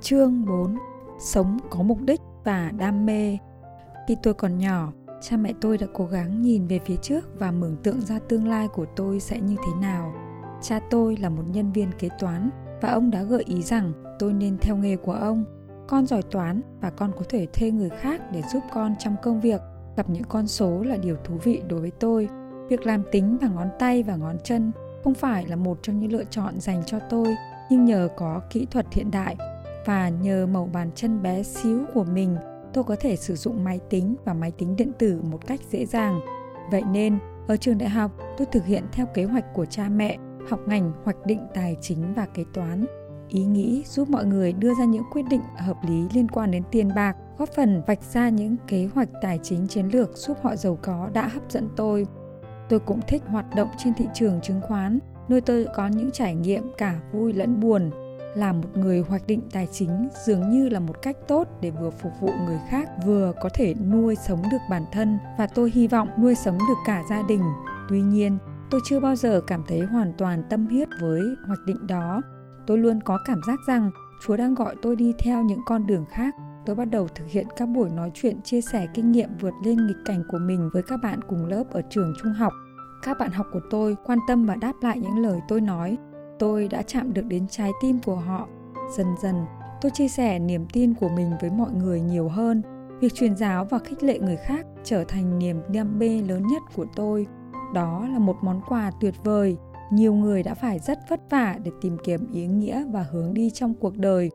Chương 4 Sống có mục đích và đam mê Khi tôi còn nhỏ, cha mẹ tôi đã cố gắng nhìn về phía trước và mường tượng ra tương lai của tôi sẽ như thế nào. Cha tôi là một nhân viên kế toán và ông đã gợi ý rằng tôi nên theo nghề của ông. Con giỏi toán và con có thể thuê người khác để giúp con trong công việc. Gặp những con số là điều thú vị đối với tôi. Việc làm tính bằng ngón tay và ngón chân không phải là một trong những lựa chọn dành cho tôi, nhưng nhờ có kỹ thuật hiện đại và nhờ màu bàn chân bé xíu của mình, tôi có thể sử dụng máy tính và máy tính điện tử một cách dễ dàng. Vậy nên, ở trường đại học, tôi thực hiện theo kế hoạch của cha mẹ, học ngành hoạch định tài chính và kế toán. Ý nghĩ giúp mọi người đưa ra những quyết định hợp lý liên quan đến tiền bạc, góp phần vạch ra những kế hoạch tài chính chiến lược giúp họ giàu có đã hấp dẫn tôi. Tôi cũng thích hoạt động trên thị trường chứng khoán, nơi tôi có những trải nghiệm cả vui lẫn buồn là một người hoạch định tài chính dường như là một cách tốt để vừa phục vụ người khác, vừa có thể nuôi sống được bản thân. Và tôi hy vọng nuôi sống được cả gia đình. Tuy nhiên, tôi chưa bao giờ cảm thấy hoàn toàn tâm huyết với hoạch định đó. Tôi luôn có cảm giác rằng chúa đang gọi tôi đi theo những con đường khác. Tôi bắt đầu thực hiện các buổi nói chuyện, chia sẻ kinh nghiệm vượt lên nghịch cảnh của mình với các bạn cùng lớp ở trường trung học. Các bạn học của tôi quan tâm và đáp lại những lời tôi nói tôi đã chạm được đến trái tim của họ. Dần dần, tôi chia sẻ niềm tin của mình với mọi người nhiều hơn. Việc truyền giáo và khích lệ người khác trở thành niềm đam mê lớn nhất của tôi. Đó là một món quà tuyệt vời. Nhiều người đã phải rất vất vả để tìm kiếm ý nghĩa và hướng đi trong cuộc đời.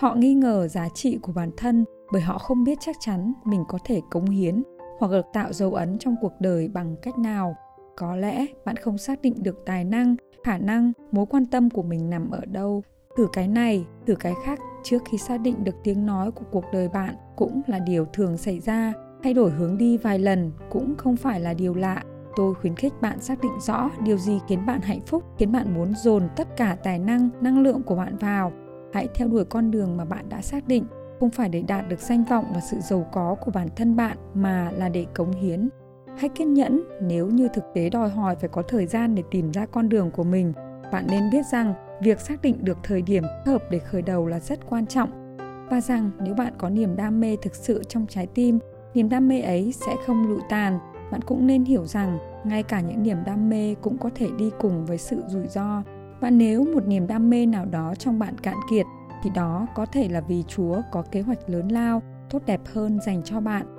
Họ nghi ngờ giá trị của bản thân bởi họ không biết chắc chắn mình có thể cống hiến hoặc được tạo dấu ấn trong cuộc đời bằng cách nào. Có lẽ bạn không xác định được tài năng khả năng mối quan tâm của mình nằm ở đâu. Thử cái này, thử cái khác trước khi xác định được tiếng nói của cuộc đời bạn cũng là điều thường xảy ra. Thay đổi hướng đi vài lần cũng không phải là điều lạ. Tôi khuyến khích bạn xác định rõ điều gì khiến bạn hạnh phúc, khiến bạn muốn dồn tất cả tài năng năng lượng của bạn vào. Hãy theo đuổi con đường mà bạn đã xác định, không phải để đạt được danh vọng và sự giàu có của bản thân bạn mà là để cống hiến hãy kiên nhẫn, nếu như thực tế đòi hỏi phải có thời gian để tìm ra con đường của mình, bạn nên biết rằng việc xác định được thời điểm hợp để khởi đầu là rất quan trọng. Và rằng nếu bạn có niềm đam mê thực sự trong trái tim, niềm đam mê ấy sẽ không lụi tàn. Bạn cũng nên hiểu rằng ngay cả những niềm đam mê cũng có thể đi cùng với sự rủi ro. Và nếu một niềm đam mê nào đó trong bạn cạn kiệt, thì đó có thể là vì chúa có kế hoạch lớn lao, tốt đẹp hơn dành cho bạn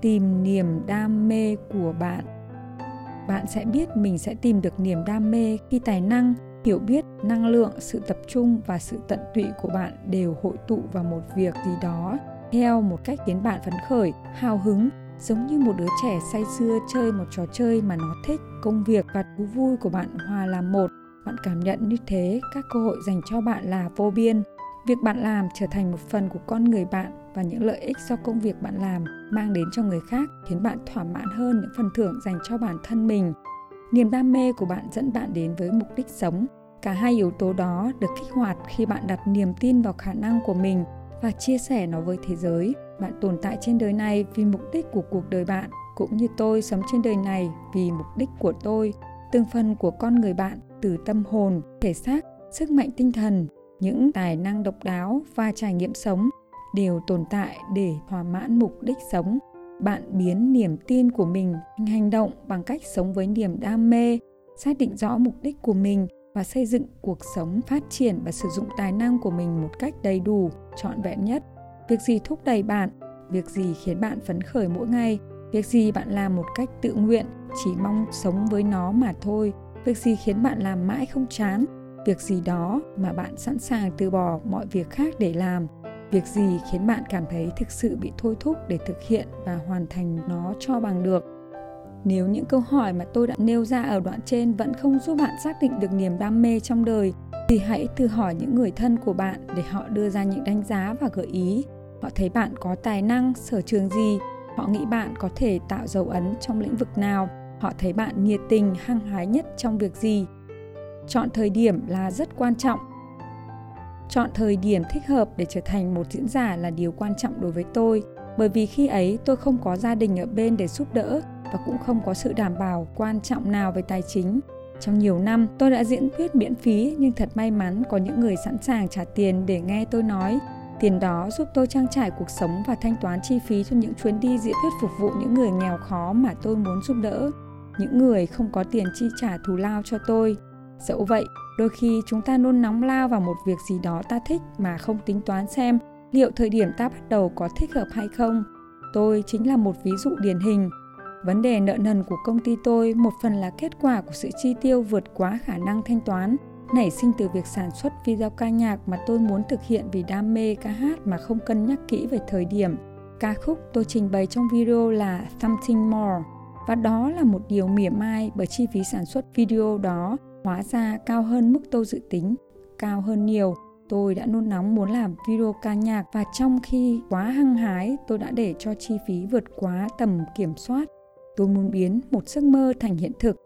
tìm niềm đam mê của bạn. Bạn sẽ biết mình sẽ tìm được niềm đam mê khi tài năng, hiểu biết, năng lượng, sự tập trung và sự tận tụy của bạn đều hội tụ vào một việc gì đó, theo một cách khiến bạn phấn khởi, hào hứng, giống như một đứa trẻ say sưa chơi một trò chơi mà nó thích. Công việc và thú vui của bạn hòa làm một. Bạn cảm nhận như thế, các cơ hội dành cho bạn là vô biên. Việc bạn làm trở thành một phần của con người bạn và những lợi ích do công việc bạn làm mang đến cho người khác, khiến bạn thỏa mãn hơn những phần thưởng dành cho bản thân mình. Niềm đam mê của bạn dẫn bạn đến với mục đích sống. Cả hai yếu tố đó được kích hoạt khi bạn đặt niềm tin vào khả năng của mình và chia sẻ nó với thế giới. Bạn tồn tại trên đời này vì mục đích của cuộc đời bạn, cũng như tôi sống trên đời này vì mục đích của tôi. Từng phần của con người bạn, từ tâm hồn, thể xác, sức mạnh tinh thần, những tài năng độc đáo và trải nghiệm sống đều tồn tại để thỏa mãn mục đích sống. Bạn biến niềm tin của mình thành hành động bằng cách sống với niềm đam mê, xác định rõ mục đích của mình và xây dựng cuộc sống phát triển và sử dụng tài năng của mình một cách đầy đủ, trọn vẹn nhất. Việc gì thúc đẩy bạn? Việc gì khiến bạn phấn khởi mỗi ngày? Việc gì bạn làm một cách tự nguyện, chỉ mong sống với nó mà thôi? Việc gì khiến bạn làm mãi không chán? Việc gì đó mà bạn sẵn sàng từ bỏ mọi việc khác để làm? Việc gì khiến bạn cảm thấy thực sự bị thôi thúc để thực hiện và hoàn thành nó cho bằng được? Nếu những câu hỏi mà tôi đã nêu ra ở đoạn trên vẫn không giúp bạn xác định được niềm đam mê trong đời, thì hãy thử hỏi những người thân của bạn để họ đưa ra những đánh giá và gợi ý. Họ thấy bạn có tài năng, sở trường gì? Họ nghĩ bạn có thể tạo dấu ấn trong lĩnh vực nào? Họ thấy bạn nhiệt tình, hăng hái nhất trong việc gì? Chọn thời điểm là rất quan trọng chọn thời điểm thích hợp để trở thành một diễn giả là điều quan trọng đối với tôi bởi vì khi ấy tôi không có gia đình ở bên để giúp đỡ và cũng không có sự đảm bảo quan trọng nào về tài chính Trong nhiều năm, tôi đã diễn thuyết miễn phí nhưng thật may mắn có những người sẵn sàng trả tiền để nghe tôi nói. Tiền đó giúp tôi trang trải cuộc sống và thanh toán chi phí cho những chuyến đi diễn thuyết phục vụ những người nghèo khó mà tôi muốn giúp đỡ. Những người không có tiền chi trả thù lao cho tôi. Dẫu vậy, đôi khi chúng ta nôn nóng lao vào một việc gì đó ta thích mà không tính toán xem liệu thời điểm ta bắt đầu có thích hợp hay không. Tôi chính là một ví dụ điển hình Vấn đề nợ nần của công ty tôi một phần là kết quả của sự chi tiêu vượt quá khả năng thanh toán, nảy sinh từ việc sản xuất video ca nhạc mà tôi muốn thực hiện vì đam mê ca hát mà không cân nhắc kỹ về thời điểm. Ca khúc tôi trình bày trong video là Something More và đó là một điều mỉa mai bởi chi phí sản xuất video đó hóa ra cao hơn mức tôi dự tính, cao hơn nhiều. Tôi đã nôn nóng muốn làm video ca nhạc và trong khi quá hăng hái, tôi đã để cho chi phí vượt quá tầm kiểm soát. Tôi muốn biến một giấc mơ thành hiện thực.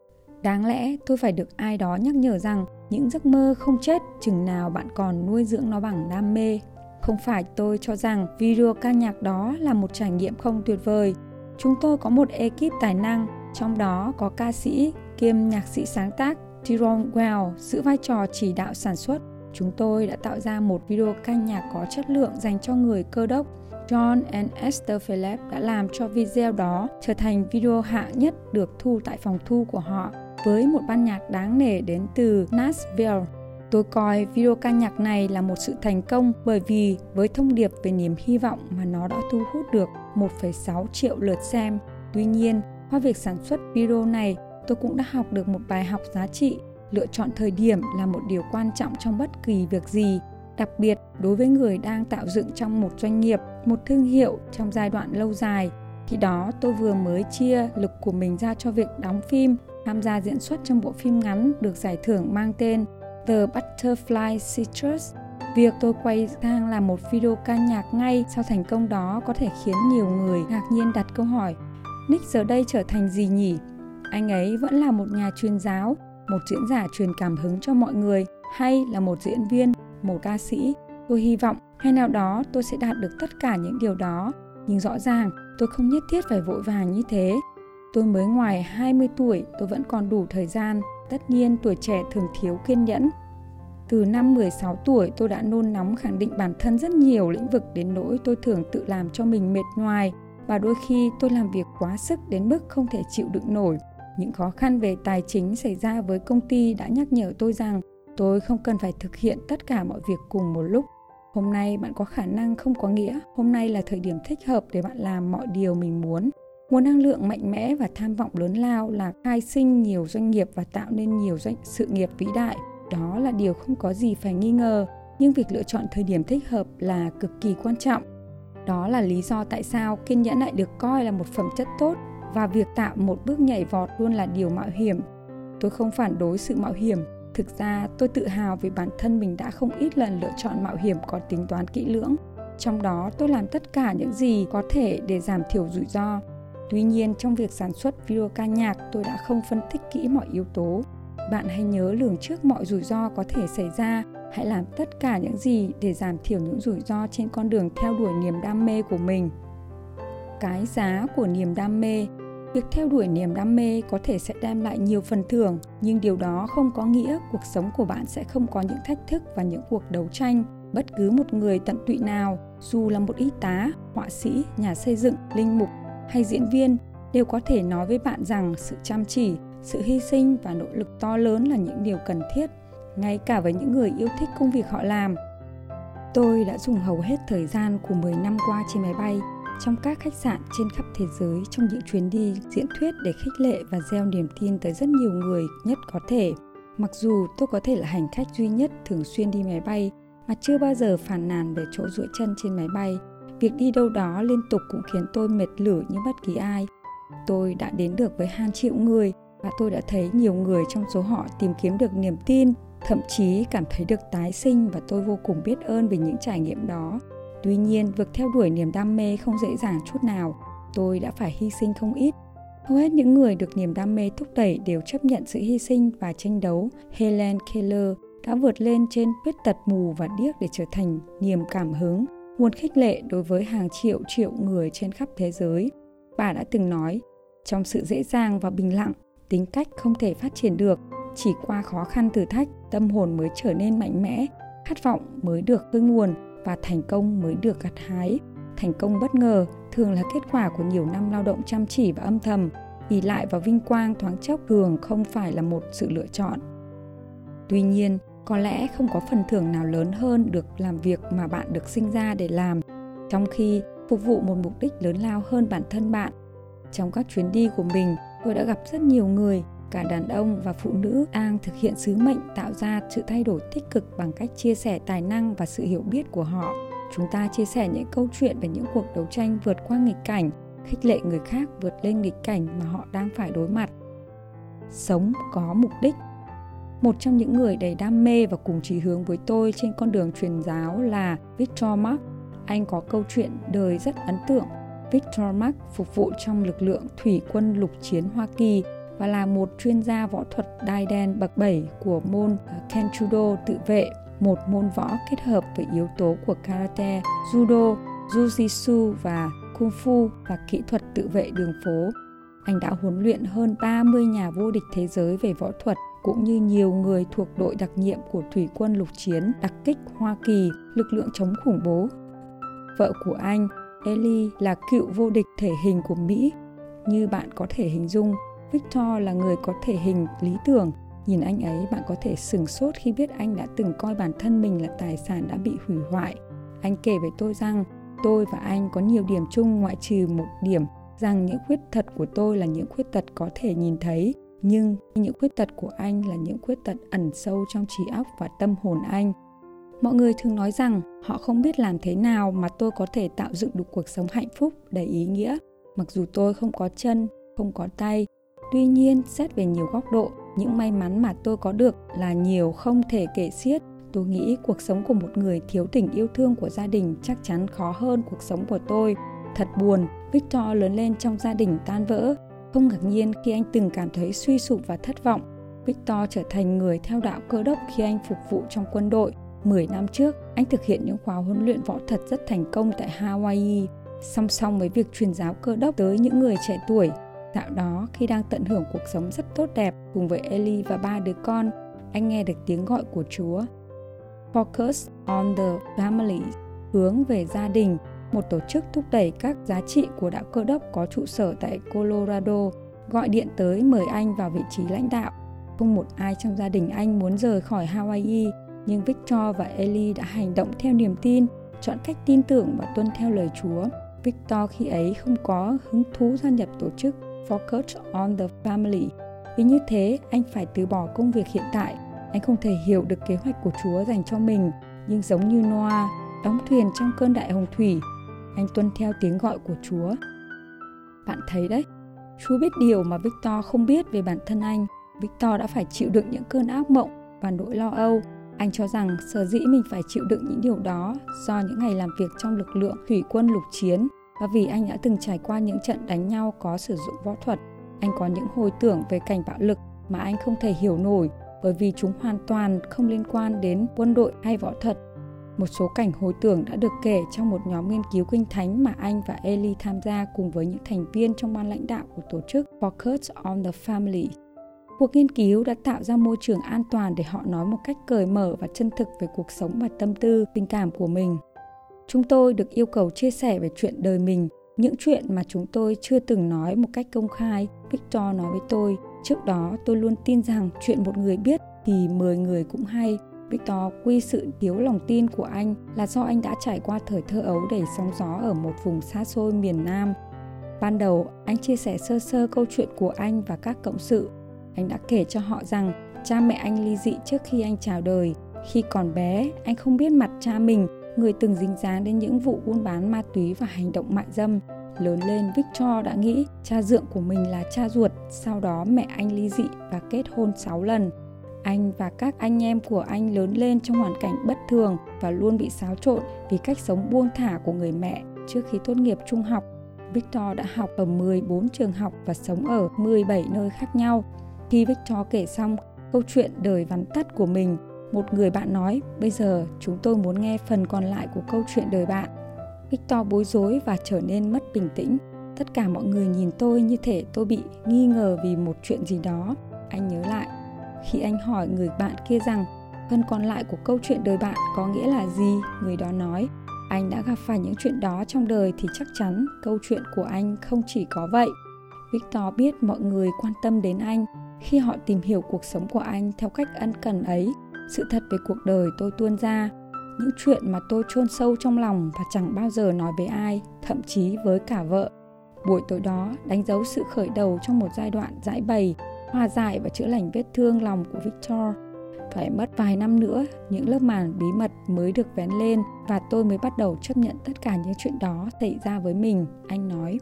Đáng lẽ tôi phải được ai đó nhắc nhở rằng những giấc mơ không chết chừng nào bạn còn nuôi dưỡng nó bằng đam mê. Không phải tôi cho rằng video ca nhạc đó là một trải nghiệm không tuyệt vời. Chúng tôi có một ekip tài năng trong đó có ca sĩ kiêm nhạc sĩ sáng tác. Tyrone Well giữ vai trò chỉ đạo sản xuất chúng tôi đã tạo ra một video ca nhạc có chất lượng dành cho người cơ đốc John and Esther Phillips đã làm cho video đó trở thành video hạng nhất được thu tại phòng thu của họ với một ban nhạc đáng nể đến từ Nashville. Tôi coi video ca nhạc này là một sự thành công bởi vì với thông điệp về niềm hy vọng mà nó đã thu hút được 1,6 triệu lượt xem. Tuy nhiên, qua việc sản xuất video này, tôi cũng đã học được một bài học giá trị. Lựa chọn thời điểm là một điều quan trọng trong bất kỳ việc gì đặc biệt đối với người đang tạo dựng trong một doanh nghiệp, một thương hiệu trong giai đoạn lâu dài. Khi đó tôi vừa mới chia lực của mình ra cho việc đóng phim, tham gia diễn xuất trong bộ phim ngắn được giải thưởng mang tên The Butterfly Citrus. Việc tôi quay sang làm một video ca nhạc ngay sau thành công đó có thể khiến nhiều người ngạc nhiên đặt câu hỏi Nick giờ đây trở thành gì nhỉ? Anh ấy vẫn là một nhà truyền giáo, một diễn giả truyền cảm hứng cho mọi người hay là một diễn viên một ca sĩ. Tôi hy vọng hay nào đó tôi sẽ đạt được tất cả những điều đó, nhưng rõ ràng tôi không nhất thiết phải vội vàng như thế. Tôi mới ngoài 20 tuổi, tôi vẫn còn đủ thời gian. Tất nhiên tuổi trẻ thường thiếu kiên nhẫn. Từ năm 16 tuổi tôi đã nôn nóng khẳng định bản thân rất nhiều lĩnh vực đến nỗi tôi thường tự làm cho mình mệt nhoài và đôi khi tôi làm việc quá sức đến mức không thể chịu đựng nổi. Những khó khăn về tài chính xảy ra với công ty đã nhắc nhở tôi rằng tôi không cần phải thực hiện tất cả mọi việc cùng một lúc. Hôm nay bạn có khả năng không có nghĩa. Hôm nay là thời điểm thích hợp để bạn làm mọi điều mình muốn. Nguồn năng lượng mạnh mẽ và tham vọng lớn lao là khai sinh nhiều doanh nghiệp và tạo nên nhiều doanh, sự nghiệp vĩ đại. Đó là điều không có gì phải nghi ngờ, nhưng việc lựa chọn thời điểm thích hợp là cực kỳ quan trọng. Đó là lý do tại sao kiên nhẫn lại được coi là một phẩm chất tốt và việc tạo một bước nhảy vọt luôn là điều mạo hiểm tôi không phản đối sự mạo hiểm Thực ra tôi tự hào vì bản thân mình đã không ít lần lựa chọn mạo hiểm có tính toán kỹ lưỡng. Trong đó tôi làm tất cả những gì có thể để giảm thiểu rủi ro. Tuy nhiên trong việc sản xuất video ca nhạc tôi đã không phân tích kỹ mọi yếu tố. Bạn hãy nhớ lường trước mọi rủi ro có thể xảy ra, hãy làm tất cả những gì để giảm thiểu những rủi ro trên con đường theo đuổi niềm đam mê của mình. Cái giá của niềm đam mê Việc theo đuổi niềm đam mê có thể sẽ đem lại nhiều phần thưởng, nhưng điều đó không có nghĩa cuộc sống của bạn sẽ không có những thách thức và những cuộc đấu tranh. Bất cứ một người tận tụy nào, dù là một y tá, họa sĩ, nhà xây dựng, linh mục hay diễn viên, đều có thể nói với bạn rằng sự chăm chỉ, sự hy sinh và nỗ lực to lớn là những điều cần thiết, ngay cả với những người yêu thích công việc họ làm. Tôi đã dùng hầu hết thời gian của 10 năm qua trên máy bay trong các khách sạn trên khắp thế giới trong những chuyến đi diễn thuyết để khích lệ và gieo niềm tin tới rất nhiều người nhất có thể. Mặc dù tôi có thể là hành khách duy nhất thường xuyên đi máy bay mà chưa bao giờ phàn nàn về chỗ duỗi chân trên máy bay, việc đi đâu đó liên tục cũng khiến tôi mệt lử như bất kỳ ai. Tôi đã đến được với hàng triệu người và tôi đã thấy nhiều người trong số họ tìm kiếm được niềm tin, thậm chí cảm thấy được tái sinh và tôi vô cùng biết ơn vì những trải nghiệm đó. Tuy nhiên, việc theo đuổi niềm đam mê không dễ dàng chút nào. Tôi đã phải hy sinh không ít. Hầu hết những người được niềm đam mê thúc đẩy đều chấp nhận sự hy sinh và tranh đấu. Helen Keller đã vượt lên trên khuyết tật mù và điếc để trở thành niềm cảm hứng, nguồn khích lệ đối với hàng triệu triệu người trên khắp thế giới. Bà đã từng nói, trong sự dễ dàng và bình lặng, tính cách không thể phát triển được. chỉ qua khó khăn thử thách, tâm hồn mới trở nên mạnh mẽ, khát vọng mới được khơi nguồn và thành công mới được gặt hái. Thành công bất ngờ thường là kết quả của nhiều năm lao động chăm chỉ và âm thầm, ỉ lại vào vinh quang thoáng chốc thường không phải là một sự lựa chọn. Tuy nhiên, có lẽ không có phần thưởng nào lớn hơn được làm việc mà bạn được sinh ra để làm, trong khi phục vụ một mục đích lớn lao hơn bản thân bạn. Trong các chuyến đi của mình, tôi đã gặp rất nhiều người, cả đàn ông và phụ nữ đang thực hiện sứ mệnh tạo ra sự thay đổi tích cực bằng cách chia sẻ tài năng và sự hiểu biết của họ. Chúng ta chia sẻ những câu chuyện về những cuộc đấu tranh vượt qua nghịch cảnh, khích lệ người khác vượt lên nghịch cảnh mà họ đang phải đối mặt. Sống có mục đích một trong những người đầy đam mê và cùng chí hướng với tôi trên con đường truyền giáo là Victor Mark. Anh có câu chuyện đời rất ấn tượng. Victor Mark phục vụ trong lực lượng thủy quân lục chiến Hoa Kỳ và là một chuyên gia võ thuật đai đen bậc 7 của môn ờ, Kenjudo tự vệ, một môn võ kết hợp với yếu tố của karate, judo, jujitsu và kung fu và kỹ thuật tự vệ đường phố. Anh đã huấn luyện hơn 30 nhà vô địch thế giới về võ thuật cũng như nhiều người thuộc đội đặc nhiệm của Thủy quân lục chiến đặc kích Hoa Kỳ, lực lượng chống khủng bố. Vợ của anh, Ellie, là cựu vô địch thể hình của Mỹ. Như bạn có thể hình dung, Victor là người có thể hình lý tưởng. Nhìn anh ấy, bạn có thể sửng sốt khi biết anh đã từng coi bản thân mình là tài sản đã bị hủy hoại. Anh kể với tôi rằng tôi và anh có nhiều điểm chung ngoại trừ một điểm rằng những khuyết tật của tôi là những khuyết tật có thể nhìn thấy nhưng những khuyết tật của anh là những khuyết tật ẩn sâu trong trí óc và tâm hồn anh mọi người thường nói rằng họ không biết làm thế nào mà tôi có thể tạo dựng được cuộc sống hạnh phúc đầy ý nghĩa mặc dù tôi không có chân không có tay tuy nhiên xét về nhiều góc độ những may mắn mà tôi có được là nhiều không thể kể xiết tôi nghĩ cuộc sống của một người thiếu tình yêu thương của gia đình chắc chắn khó hơn cuộc sống của tôi thật buồn victor lớn lên trong gia đình tan vỡ không ngạc nhiên khi anh từng cảm thấy suy sụp và thất vọng. Victor trở thành người theo đạo cơ đốc khi anh phục vụ trong quân đội. 10 năm trước, anh thực hiện những khóa huấn luyện võ thuật rất thành công tại Hawaii, song song với việc truyền giáo cơ đốc tới những người trẻ tuổi. Dạo đó, khi đang tận hưởng cuộc sống rất tốt đẹp cùng với Ellie và ba đứa con, anh nghe được tiếng gọi của Chúa. Focus on the family, hướng về gia đình, một tổ chức thúc đẩy các giá trị của đạo cơ đốc có trụ sở tại Colorado, gọi điện tới mời anh vào vị trí lãnh đạo. Không một ai trong gia đình anh muốn rời khỏi Hawaii, nhưng Victor và Ellie đã hành động theo niềm tin, chọn cách tin tưởng và tuân theo lời Chúa. Victor khi ấy không có hứng thú gia nhập tổ chức Focus on the Family. Vì như thế, anh phải từ bỏ công việc hiện tại. Anh không thể hiểu được kế hoạch của Chúa dành cho mình, nhưng giống như Noah, đóng thuyền trong cơn đại hồng thủy, anh tuân theo tiếng gọi của Chúa. Bạn thấy đấy, Chúa biết điều mà Victor không biết về bản thân anh. Victor đã phải chịu đựng những cơn ác mộng và nỗi lo âu. Anh cho rằng sở dĩ mình phải chịu đựng những điều đó do những ngày làm việc trong lực lượng thủy quân lục chiến và vì anh đã từng trải qua những trận đánh nhau có sử dụng võ thuật. Anh có những hồi tưởng về cảnh bạo lực mà anh không thể hiểu nổi bởi vì chúng hoàn toàn không liên quan đến quân đội hay võ thuật một số cảnh hồi tưởng đã được kể trong một nhóm nghiên cứu kinh thánh mà anh và Eli tham gia cùng với những thành viên trong ban lãnh đạo của tổ chức Focus on the Family. Cuộc nghiên cứu đã tạo ra môi trường an toàn để họ nói một cách cởi mở và chân thực về cuộc sống và tâm tư, tình cảm của mình. Chúng tôi được yêu cầu chia sẻ về chuyện đời mình, những chuyện mà chúng tôi chưa từng nói một cách công khai. Victor nói với tôi, trước đó tôi luôn tin rằng chuyện một người biết thì 10 người cũng hay Victor quy sự thiếu lòng tin của anh là do anh đã trải qua thời thơ ấu đầy sóng gió ở một vùng xa xôi miền Nam. Ban đầu, anh chia sẻ sơ sơ câu chuyện của anh và các cộng sự. Anh đã kể cho họ rằng cha mẹ anh ly dị trước khi anh chào đời. Khi còn bé, anh không biết mặt cha mình, người từng dính dáng đến những vụ buôn bán ma túy và hành động mại dâm. Lớn lên, Victor đã nghĩ cha dượng của mình là cha ruột, sau đó mẹ anh ly dị và kết hôn 6 lần. Anh và các anh em của anh lớn lên trong hoàn cảnh bất thường và luôn bị xáo trộn vì cách sống buông thả của người mẹ trước khi tốt nghiệp trung học. Victor đã học ở 14 trường học và sống ở 17 nơi khác nhau. Khi Victor kể xong câu chuyện đời vắn tắt của mình, một người bạn nói, bây giờ chúng tôi muốn nghe phần còn lại của câu chuyện đời bạn. Victor bối rối và trở nên mất bình tĩnh. Tất cả mọi người nhìn tôi như thể tôi bị nghi ngờ vì một chuyện gì đó. Anh nhớ lại, Khi anh hỏi người bạn kia rằng phần còn lại của câu chuyện đời bạn có nghĩa là gì, người đó nói anh đã gặp phải những chuyện đó trong đời thì chắc chắn câu chuyện của anh không chỉ có vậy. Victor biết mọi người quan tâm đến anh khi họ tìm hiểu cuộc sống của anh theo cách ân cần ấy. Sự thật về cuộc đời tôi tuôn ra, những chuyện mà tôi chôn sâu trong lòng và chẳng bao giờ nói với ai, thậm chí với cả vợ. Buổi tối đó đánh dấu sự khởi đầu trong một giai đoạn giải bày, hòa giải và chữa lành vết thương lòng của Victor. Phải mất vài năm nữa, những lớp màn bí mật mới được vén lên và tôi mới bắt đầu chấp nhận tất cả những chuyện đó xảy ra với mình, anh nói.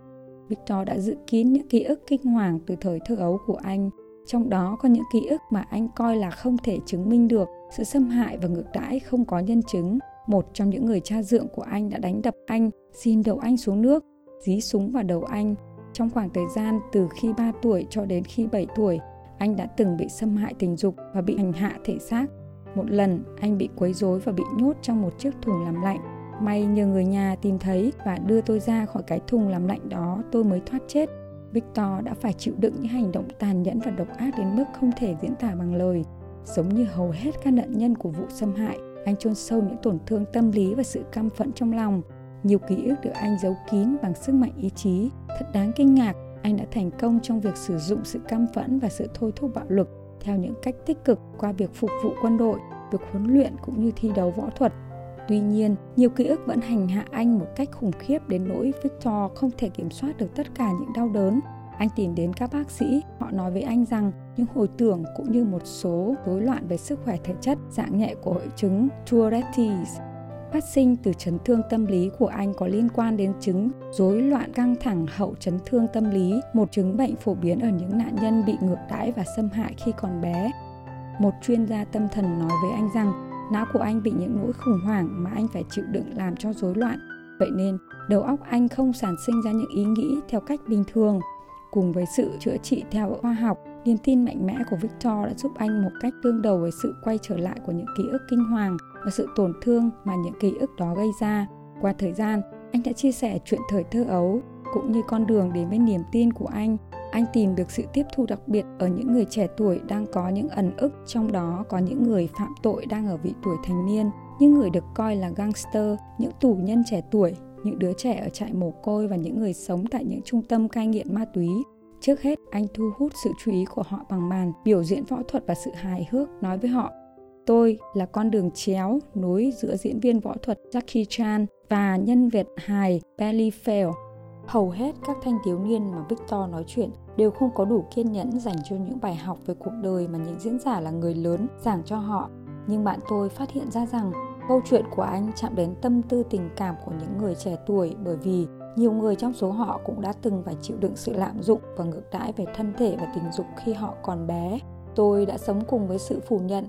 Victor đã giữ kín những ký ức kinh hoàng từ thời thơ ấu của anh, trong đó có những ký ức mà anh coi là không thể chứng minh được, sự xâm hại và ngược đãi không có nhân chứng. Một trong những người cha dượng của anh đã đánh đập anh, xin đầu anh xuống nước, dí súng vào đầu anh. Trong khoảng thời gian từ khi 3 tuổi cho đến khi 7 tuổi, anh đã từng bị xâm hại tình dục và bị hành hạ thể xác. Một lần, anh bị quấy rối và bị nhốt trong một chiếc thùng làm lạnh. May nhờ người nhà tìm thấy và đưa tôi ra khỏi cái thùng làm lạnh đó tôi mới thoát chết. Victor đã phải chịu đựng những hành động tàn nhẫn và độc ác đến mức không thể diễn tả bằng lời. Giống như hầu hết các nạn nhân của vụ xâm hại, anh chôn sâu những tổn thương tâm lý và sự căm phẫn trong lòng. Nhiều ký ức được anh giấu kín bằng sức mạnh ý chí. Thật đáng kinh ngạc, anh đã thành công trong việc sử dụng sự căm phẫn và sự thôi thúc bạo lực theo những cách tích cực qua việc phục vụ quân đội, việc huấn luyện cũng như thi đấu võ thuật. Tuy nhiên, nhiều ký ức vẫn hành hạ anh một cách khủng khiếp đến nỗi Victor không thể kiểm soát được tất cả những đau đớn. Anh tìm đến các bác sĩ, họ nói với anh rằng những hồi tưởng cũng như một số rối loạn về sức khỏe thể chất dạng nhẹ của hội chứng Tourette's phát sinh từ chấn thương tâm lý của anh có liên quan đến chứng rối loạn căng thẳng hậu chấn thương tâm lý, một chứng bệnh phổ biến ở những nạn nhân bị ngược đãi và xâm hại khi còn bé. Một chuyên gia tâm thần nói với anh rằng não của anh bị những nỗi khủng hoảng mà anh phải chịu đựng làm cho rối loạn. Vậy nên, đầu óc anh không sản sinh ra những ý nghĩ theo cách bình thường. Cùng với sự chữa trị theo khoa học, niềm tin mạnh mẽ của Victor đã giúp anh một cách tương đầu với sự quay trở lại của những ký ức kinh hoàng và sự tổn thương mà những ký ức đó gây ra. Qua thời gian, anh đã chia sẻ chuyện thời thơ ấu cũng như con đường đến với niềm tin của anh. Anh tìm được sự tiếp thu đặc biệt ở những người trẻ tuổi đang có những ẩn ức, trong đó có những người phạm tội đang ở vị tuổi thành niên, những người được coi là gangster, những tù nhân trẻ tuổi, những đứa trẻ ở trại mồ côi và những người sống tại những trung tâm cai nghiện ma túy. Trước hết, anh thu hút sự chú ý của họ bằng màn biểu diễn võ thuật và sự hài hước, nói với họ Tôi là con đường chéo nối giữa diễn viên võ thuật Jackie Chan và nhân vật hài Belly Fail. Hầu hết các thanh thiếu niên mà Victor nói chuyện đều không có đủ kiên nhẫn dành cho những bài học về cuộc đời mà những diễn giả là người lớn giảng cho họ. Nhưng bạn tôi phát hiện ra rằng câu chuyện của anh chạm đến tâm tư tình cảm của những người trẻ tuổi bởi vì nhiều người trong số họ cũng đã từng phải chịu đựng sự lạm dụng và ngược đãi về thân thể và tình dục khi họ còn bé. Tôi đã sống cùng với sự phủ nhận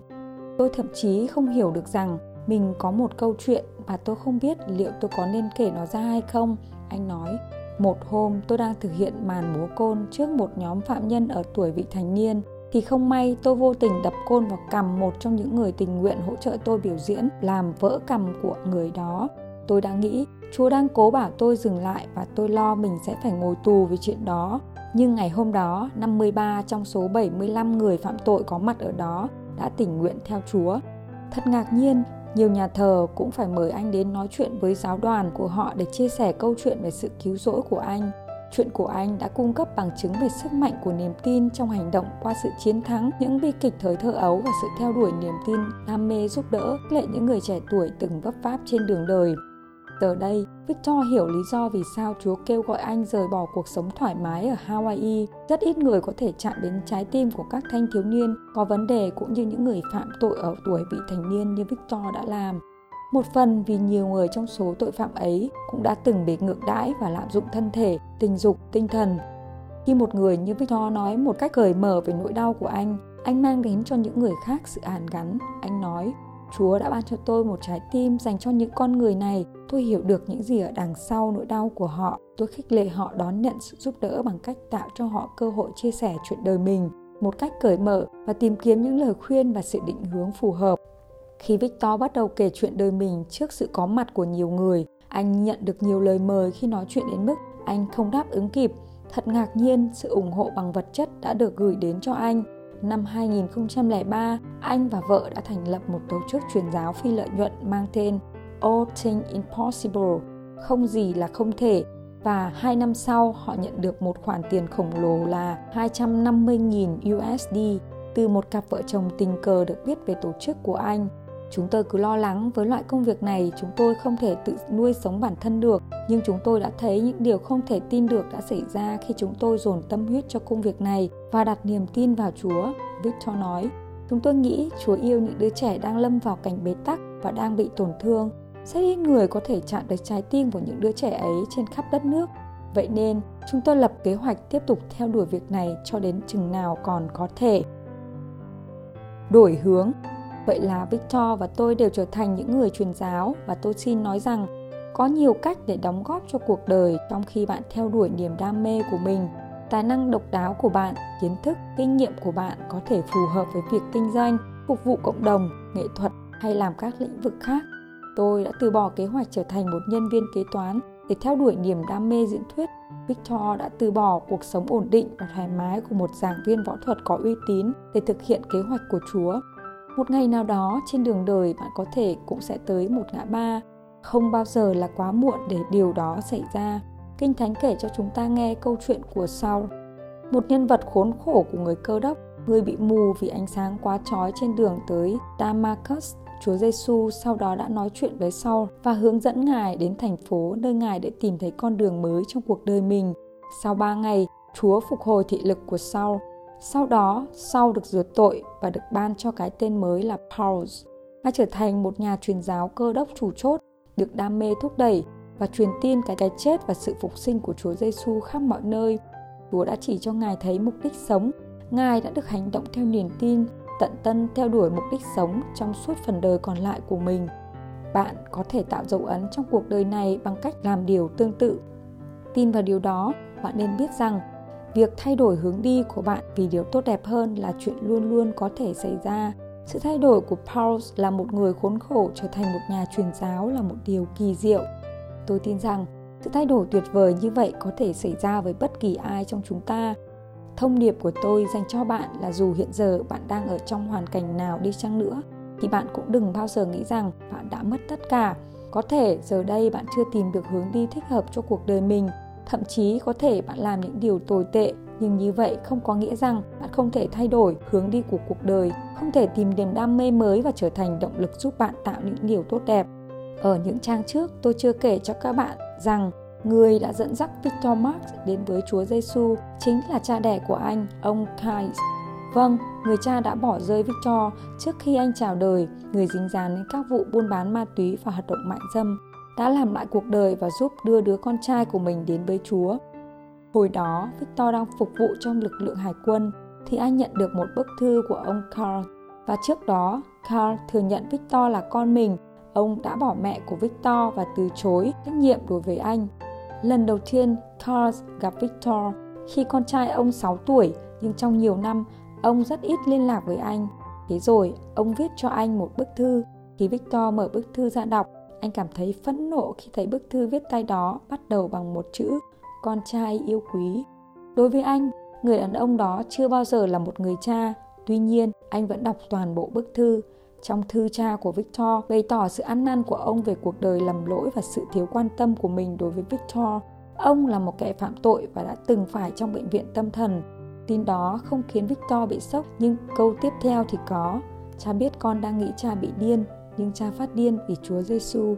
tôi thậm chí không hiểu được rằng mình có một câu chuyện và tôi không biết liệu tôi có nên kể nó ra hay không anh nói một hôm tôi đang thực hiện màn múa côn trước một nhóm phạm nhân ở tuổi vị thành niên. Thì không may tôi vô tình đập côn vào cằm một trong những người tình nguyện hỗ trợ tôi biểu diễn làm vỡ cằm của người đó. Tôi đã nghĩ chúa đang cố bảo tôi dừng lại và tôi lo mình sẽ phải ngồi tù vì chuyện đó. Nhưng ngày hôm đó 53 trong số 75 người phạm tội có mặt ở đó đã tình nguyện theo Chúa. Thật ngạc nhiên, nhiều nhà thờ cũng phải mời anh đến nói chuyện với giáo đoàn của họ để chia sẻ câu chuyện về sự cứu rỗi của anh. Chuyện của anh đã cung cấp bằng chứng về sức mạnh của niềm tin trong hành động qua sự chiến thắng những bi kịch thời thơ ấu và sự theo đuổi niềm tin, đam mê giúp đỡ lệ những người trẻ tuổi từng vấp váp trên đường đời. Giờ đây, Victor hiểu lý do vì sao Chúa kêu gọi anh rời bỏ cuộc sống thoải mái ở Hawaii. Rất ít người có thể chạm đến trái tim của các thanh thiếu niên có vấn đề cũng như những người phạm tội ở tuổi vị thành niên như Victor đã làm. Một phần vì nhiều người trong số tội phạm ấy cũng đã từng bị ngược đãi và lạm dụng thân thể, tình dục, tinh thần. Khi một người như Victor nói một cách cởi mở về nỗi đau của anh, anh mang đến cho những người khác sự hàn gắn. Anh nói, Chúa đã ban cho tôi một trái tim dành cho những con người này. Tôi hiểu được những gì ở đằng sau nỗi đau của họ. Tôi khích lệ họ đón nhận sự giúp đỡ bằng cách tạo cho họ cơ hội chia sẻ chuyện đời mình một cách cởi mở và tìm kiếm những lời khuyên và sự định hướng phù hợp. Khi Victor bắt đầu kể chuyện đời mình trước sự có mặt của nhiều người, anh nhận được nhiều lời mời khi nói chuyện đến mức anh không đáp ứng kịp. Thật ngạc nhiên, sự ủng hộ bằng vật chất đã được gửi đến cho anh năm 2003, anh và vợ đã thành lập một tổ chức truyền giáo phi lợi nhuận mang tên All Things Impossible, không gì là không thể, và hai năm sau họ nhận được một khoản tiền khổng lồ là 250.000 USD từ một cặp vợ chồng tình cờ được biết về tổ chức của anh. Chúng tôi cứ lo lắng với loại công việc này chúng tôi không thể tự nuôi sống bản thân được, nhưng chúng tôi đã thấy những điều không thể tin được đã xảy ra khi chúng tôi dồn tâm huyết cho công việc này và đặt niềm tin vào Chúa, Victor nói. Chúng tôi nghĩ Chúa yêu những đứa trẻ đang lâm vào cảnh bế tắc và đang bị tổn thương. Rất ít người có thể chạm được trái tim của những đứa trẻ ấy trên khắp đất nước. Vậy nên, chúng tôi lập kế hoạch tiếp tục theo đuổi việc này cho đến chừng nào còn có thể. Đổi hướng Vậy là Victor và tôi đều trở thành những người truyền giáo và tôi xin nói rằng có nhiều cách để đóng góp cho cuộc đời trong khi bạn theo đuổi niềm đam mê của mình. Tài năng độc đáo của bạn, kiến thức, kinh nghiệm của bạn có thể phù hợp với việc kinh doanh, phục vụ cộng đồng, nghệ thuật hay làm các lĩnh vực khác. Tôi đã từ bỏ kế hoạch trở thành một nhân viên kế toán để theo đuổi niềm đam mê diễn thuyết. Victor đã từ bỏ cuộc sống ổn định và thoải mái của một giảng viên võ thuật có uy tín để thực hiện kế hoạch của Chúa một ngày nào đó trên đường đời bạn có thể cũng sẽ tới một ngã ba. Không bao giờ là quá muộn để điều đó xảy ra. Kinh thánh kể cho chúng ta nghe câu chuyện của Saul. Một nhân vật khốn khổ của người cơ đốc người bị mù vì ánh sáng quá chói trên đường tới Damascus. Chúa Giêsu sau đó đã nói chuyện với Saul và hướng dẫn Ngài đến thành phố nơi Ngài để tìm thấy con đường mới trong cuộc đời mình. Sau ba ngày, Chúa phục hồi thị lực của Saul sau đó, sau được rửa tội và được ban cho cái tên mới là Paul, Ngài trở thành một nhà truyền giáo cơ đốc chủ chốt, được đam mê thúc đẩy và truyền tin cái cái chết và sự phục sinh của Chúa Giêsu khắp mọi nơi. Chúa đã chỉ cho Ngài thấy mục đích sống. Ngài đã được hành động theo niềm tin, tận tân theo đuổi mục đích sống trong suốt phần đời còn lại của mình. Bạn có thể tạo dấu ấn trong cuộc đời này bằng cách làm điều tương tự. Tin vào điều đó, bạn nên biết rằng việc thay đổi hướng đi của bạn vì điều tốt đẹp hơn là chuyện luôn luôn có thể xảy ra. Sự thay đổi của Paul là một người khốn khổ trở thành một nhà truyền giáo là một điều kỳ diệu. Tôi tin rằng, sự thay đổi tuyệt vời như vậy có thể xảy ra với bất kỳ ai trong chúng ta. Thông điệp của tôi dành cho bạn là dù hiện giờ bạn đang ở trong hoàn cảnh nào đi chăng nữa, thì bạn cũng đừng bao giờ nghĩ rằng bạn đã mất tất cả. Có thể giờ đây bạn chưa tìm được hướng đi thích hợp cho cuộc đời mình thậm chí có thể bạn làm những điều tồi tệ nhưng như vậy không có nghĩa rằng bạn không thể thay đổi hướng đi của cuộc đời không thể tìm niềm đam mê mới và trở thành động lực giúp bạn tạo những điều tốt đẹp. Ở những trang trước tôi chưa kể cho các bạn rằng người đã dẫn dắt Victor Marx đến với Chúa Giêsu chính là cha đẻ của anh, ông Kai Vâng, người cha đã bỏ rơi Victor trước khi anh chào đời, người dính dáng đến các vụ buôn bán ma túy và hoạt động mại dâm đã làm lại cuộc đời và giúp đưa đứa con trai của mình đến với Chúa. Hồi đó, Victor đang phục vụ trong lực lượng hải quân thì anh nhận được một bức thư của ông Carl và trước đó Carl thừa nhận Victor là con mình. Ông đã bỏ mẹ của Victor và từ chối trách nhiệm đối với anh. Lần đầu tiên Carl gặp Victor khi con trai ông 6 tuổi nhưng trong nhiều năm ông rất ít liên lạc với anh. Thế rồi ông viết cho anh một bức thư. Khi Victor mở bức thư ra đọc anh cảm thấy phẫn nộ khi thấy bức thư viết tay đó bắt đầu bằng một chữ con trai yêu quý. Đối với anh, người đàn ông đó chưa bao giờ là một người cha. Tuy nhiên, anh vẫn đọc toàn bộ bức thư. Trong thư cha của Victor bày tỏ sự ăn năn của ông về cuộc đời lầm lỗi và sự thiếu quan tâm của mình đối với Victor. Ông là một kẻ phạm tội và đã từng phải trong bệnh viện tâm thần. Tin đó không khiến Victor bị sốc, nhưng câu tiếp theo thì có. Cha biết con đang nghĩ cha bị điên, nhưng cha phát điên vì Chúa Giêsu.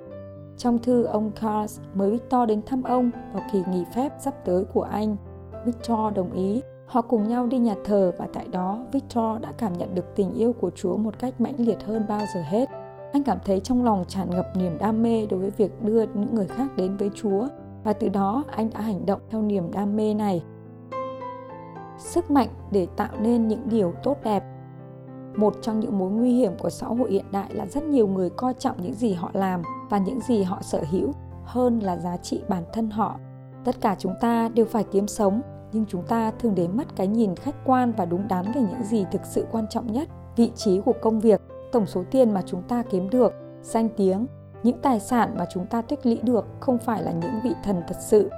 Trong thư, ông Carls mời Victor đến thăm ông vào kỳ nghỉ phép sắp tới của anh. Victor đồng ý. Họ cùng nhau đi nhà thờ và tại đó, Victor đã cảm nhận được tình yêu của Chúa một cách mãnh liệt hơn bao giờ hết. Anh cảm thấy trong lòng tràn ngập niềm đam mê đối với việc đưa những người khác đến với Chúa và từ đó anh đã hành động theo niềm đam mê này. Sức mạnh để tạo nên những điều tốt đẹp một trong những mối nguy hiểm của xã hội hiện đại là rất nhiều người coi trọng những gì họ làm và những gì họ sở hữu hơn là giá trị bản thân họ. Tất cả chúng ta đều phải kiếm sống, nhưng chúng ta thường để mất cái nhìn khách quan và đúng đắn về những gì thực sự quan trọng nhất, vị trí của công việc, tổng số tiền mà chúng ta kiếm được, danh tiếng, những tài sản mà chúng ta tích lũy được không phải là những vị thần thật sự.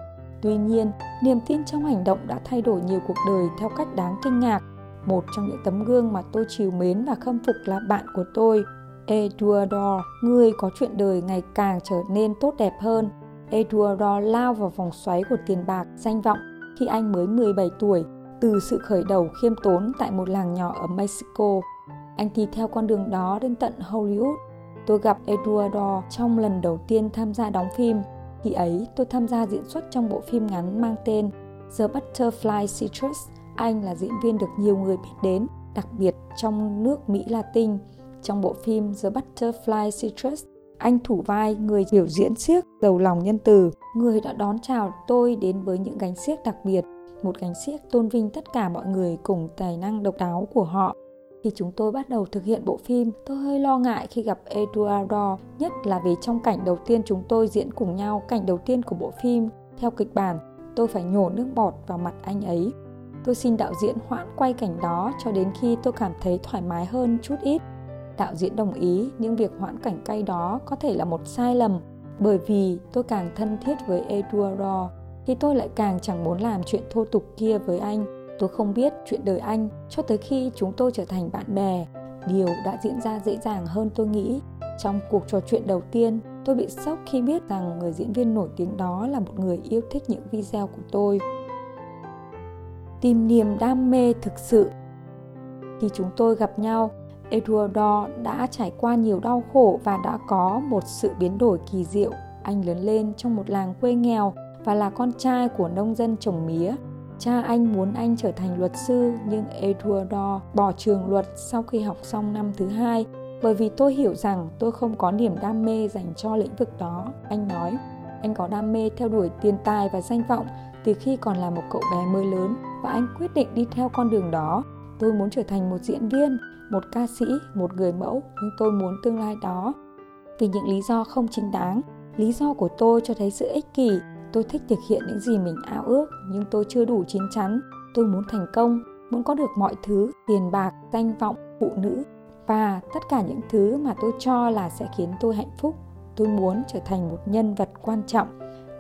Tuy nhiên, niềm tin trong hành động đã thay đổi nhiều cuộc đời theo cách đáng kinh ngạc một trong những tấm gương mà tôi chiều mến và khâm phục là bạn của tôi, Eduardo, người có chuyện đời ngày càng trở nên tốt đẹp hơn. Eduardo lao vào vòng xoáy của tiền bạc, danh vọng khi anh mới 17 tuổi, từ sự khởi đầu khiêm tốn tại một làng nhỏ ở Mexico. Anh đi theo con đường đó đến tận Hollywood. Tôi gặp Eduardo trong lần đầu tiên tham gia đóng phim. Khi ấy, tôi tham gia diễn xuất trong bộ phim ngắn mang tên The Butterfly Citrus. Anh là diễn viên được nhiều người biết đến, đặc biệt trong nước Mỹ Latin. Trong bộ phim The Butterfly Citrus, anh thủ vai người biểu diễn siếc giàu lòng nhân từ, người đã đón chào tôi đến với những gánh siếc đặc biệt, một gánh siếc tôn vinh tất cả mọi người cùng tài năng độc đáo của họ. Khi chúng tôi bắt đầu thực hiện bộ phim, tôi hơi lo ngại khi gặp Eduardo, nhất là vì trong cảnh đầu tiên chúng tôi diễn cùng nhau, cảnh đầu tiên của bộ phim, theo kịch bản, tôi phải nhổ nước bọt vào mặt anh ấy. Tôi xin đạo diễn hoãn quay cảnh đó cho đến khi tôi cảm thấy thoải mái hơn chút ít đạo diễn đồng ý nhưng việc hoãn cảnh cay đó có thể là một sai lầm bởi vì tôi càng thân thiết với Eduardo thì tôi lại càng chẳng muốn làm chuyện thô tục kia với anh. Tôi không biết chuyện đời anh cho tới khi chúng tôi trở thành bạn bè. Điều đã diễn ra dễ dàng hơn tôi nghĩ. Trong cuộc trò chuyện đầu tiên, tôi bị sốc khi biết rằng người diễn viên nổi tiếng đó là một người yêu thích những video của tôi. Tìm niềm đam mê thực sự Khi chúng tôi gặp nhau, Eduardo đã trải qua nhiều đau khổ và đã có một sự biến đổi kỳ diệu. Anh lớn lên trong một làng quê nghèo và là con trai của nông dân trồng mía. Cha anh muốn anh trở thành luật sư nhưng Eduardo bỏ trường luật sau khi học xong năm thứ hai bởi vì tôi hiểu rằng tôi không có niềm đam mê dành cho lĩnh vực đó. Anh nói, anh có đam mê theo đuổi tiền tài và danh vọng từ khi còn là một cậu bé mới lớn và anh quyết định đi theo con đường đó. Tôi muốn trở thành một diễn viên, một ca sĩ, một người mẫu, nhưng tôi muốn tương lai đó. Vì những lý do không chính đáng, lý do của tôi cho thấy sự ích kỷ. Tôi thích thực hiện những gì mình ao ước, nhưng tôi chưa đủ chín chắn. Tôi muốn thành công, muốn có được mọi thứ, tiền bạc, danh vọng, phụ nữ và tất cả những thứ mà tôi cho là sẽ khiến tôi hạnh phúc. Tôi muốn trở thành một nhân vật quan trọng.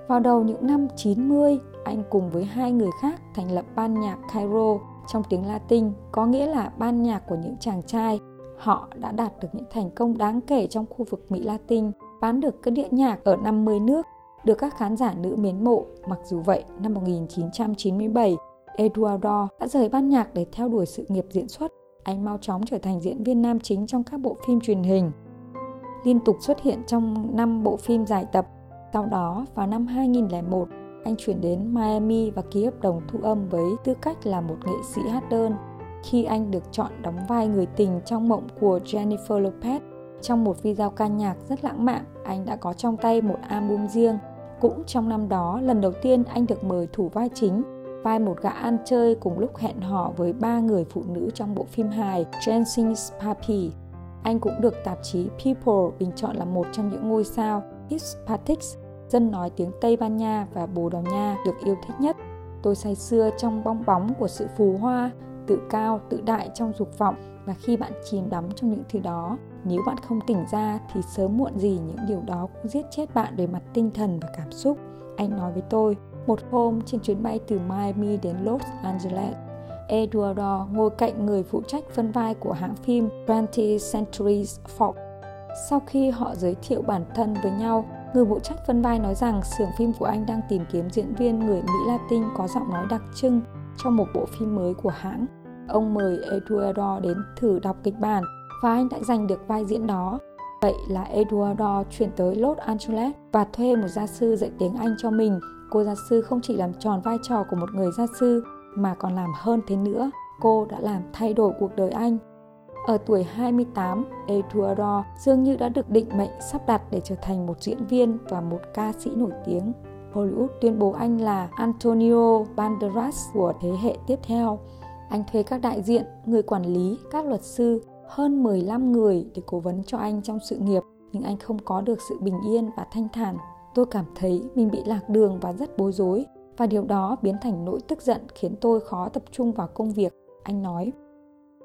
Vào đầu những năm 90, anh cùng với hai người khác thành lập ban nhạc Cairo trong tiếng Latin có nghĩa là ban nhạc của những chàng trai. Họ đã đạt được những thành công đáng kể trong khu vực Mỹ Latin, bán được các đĩa nhạc ở 50 nước, được các khán giả nữ mến mộ. Mặc dù vậy, năm 1997, Eduardo đã rời ban nhạc để theo đuổi sự nghiệp diễn xuất. Anh mau chóng trở thành diễn viên nam chính trong các bộ phim truyền hình. Liên tục xuất hiện trong 5 bộ phim dài tập. Sau đó, vào năm 2001, anh chuyển đến Miami và ký hợp đồng thu âm với tư cách là một nghệ sĩ hát đơn. Khi anh được chọn đóng vai người tình trong mộng của Jennifer Lopez, trong một video ca nhạc rất lãng mạn, anh đã có trong tay một album riêng. Cũng trong năm đó, lần đầu tiên anh được mời thủ vai chính, vai một gã ăn chơi cùng lúc hẹn hò với ba người phụ nữ trong bộ phim hài Jensen's Papi. Anh cũng được tạp chí People bình chọn là một trong những ngôi sao Hispatics dân nói tiếng Tây Ban Nha và Bồ Đào Nha được yêu thích nhất. Tôi say sưa trong bong bóng của sự phù hoa, tự cao, tự đại trong dục vọng và khi bạn chìm đắm trong những thứ đó, nếu bạn không tỉnh ra thì sớm muộn gì những điều đó cũng giết chết bạn về mặt tinh thần và cảm xúc. Anh nói với tôi, một hôm trên chuyến bay từ Miami đến Los Angeles, Eduardo ngồi cạnh người phụ trách phân vai của hãng phim 20th Century Fox. Sau khi họ giới thiệu bản thân với nhau, Người phụ trách phân vai nói rằng xưởng phim của anh đang tìm kiếm diễn viên người Mỹ Latin có giọng nói đặc trưng cho một bộ phim mới của hãng. Ông mời Eduardo đến thử đọc kịch bản và anh đã giành được vai diễn đó. Vậy là Eduardo chuyển tới Los Angeles và thuê một gia sư dạy tiếng Anh cho mình. Cô gia sư không chỉ làm tròn vai trò của một người gia sư mà còn làm hơn thế nữa. Cô đã làm thay đổi cuộc đời anh ở tuổi 28, Eduardo dường như đã được định mệnh sắp đặt để trở thành một diễn viên và một ca sĩ nổi tiếng. Hollywood tuyên bố anh là Antonio Banderas của thế hệ tiếp theo. Anh thuê các đại diện, người quản lý, các luật sư, hơn 15 người để cố vấn cho anh trong sự nghiệp, nhưng anh không có được sự bình yên và thanh thản. Tôi cảm thấy mình bị lạc đường và rất bối rối, và điều đó biến thành nỗi tức giận khiến tôi khó tập trung vào công việc. Anh nói,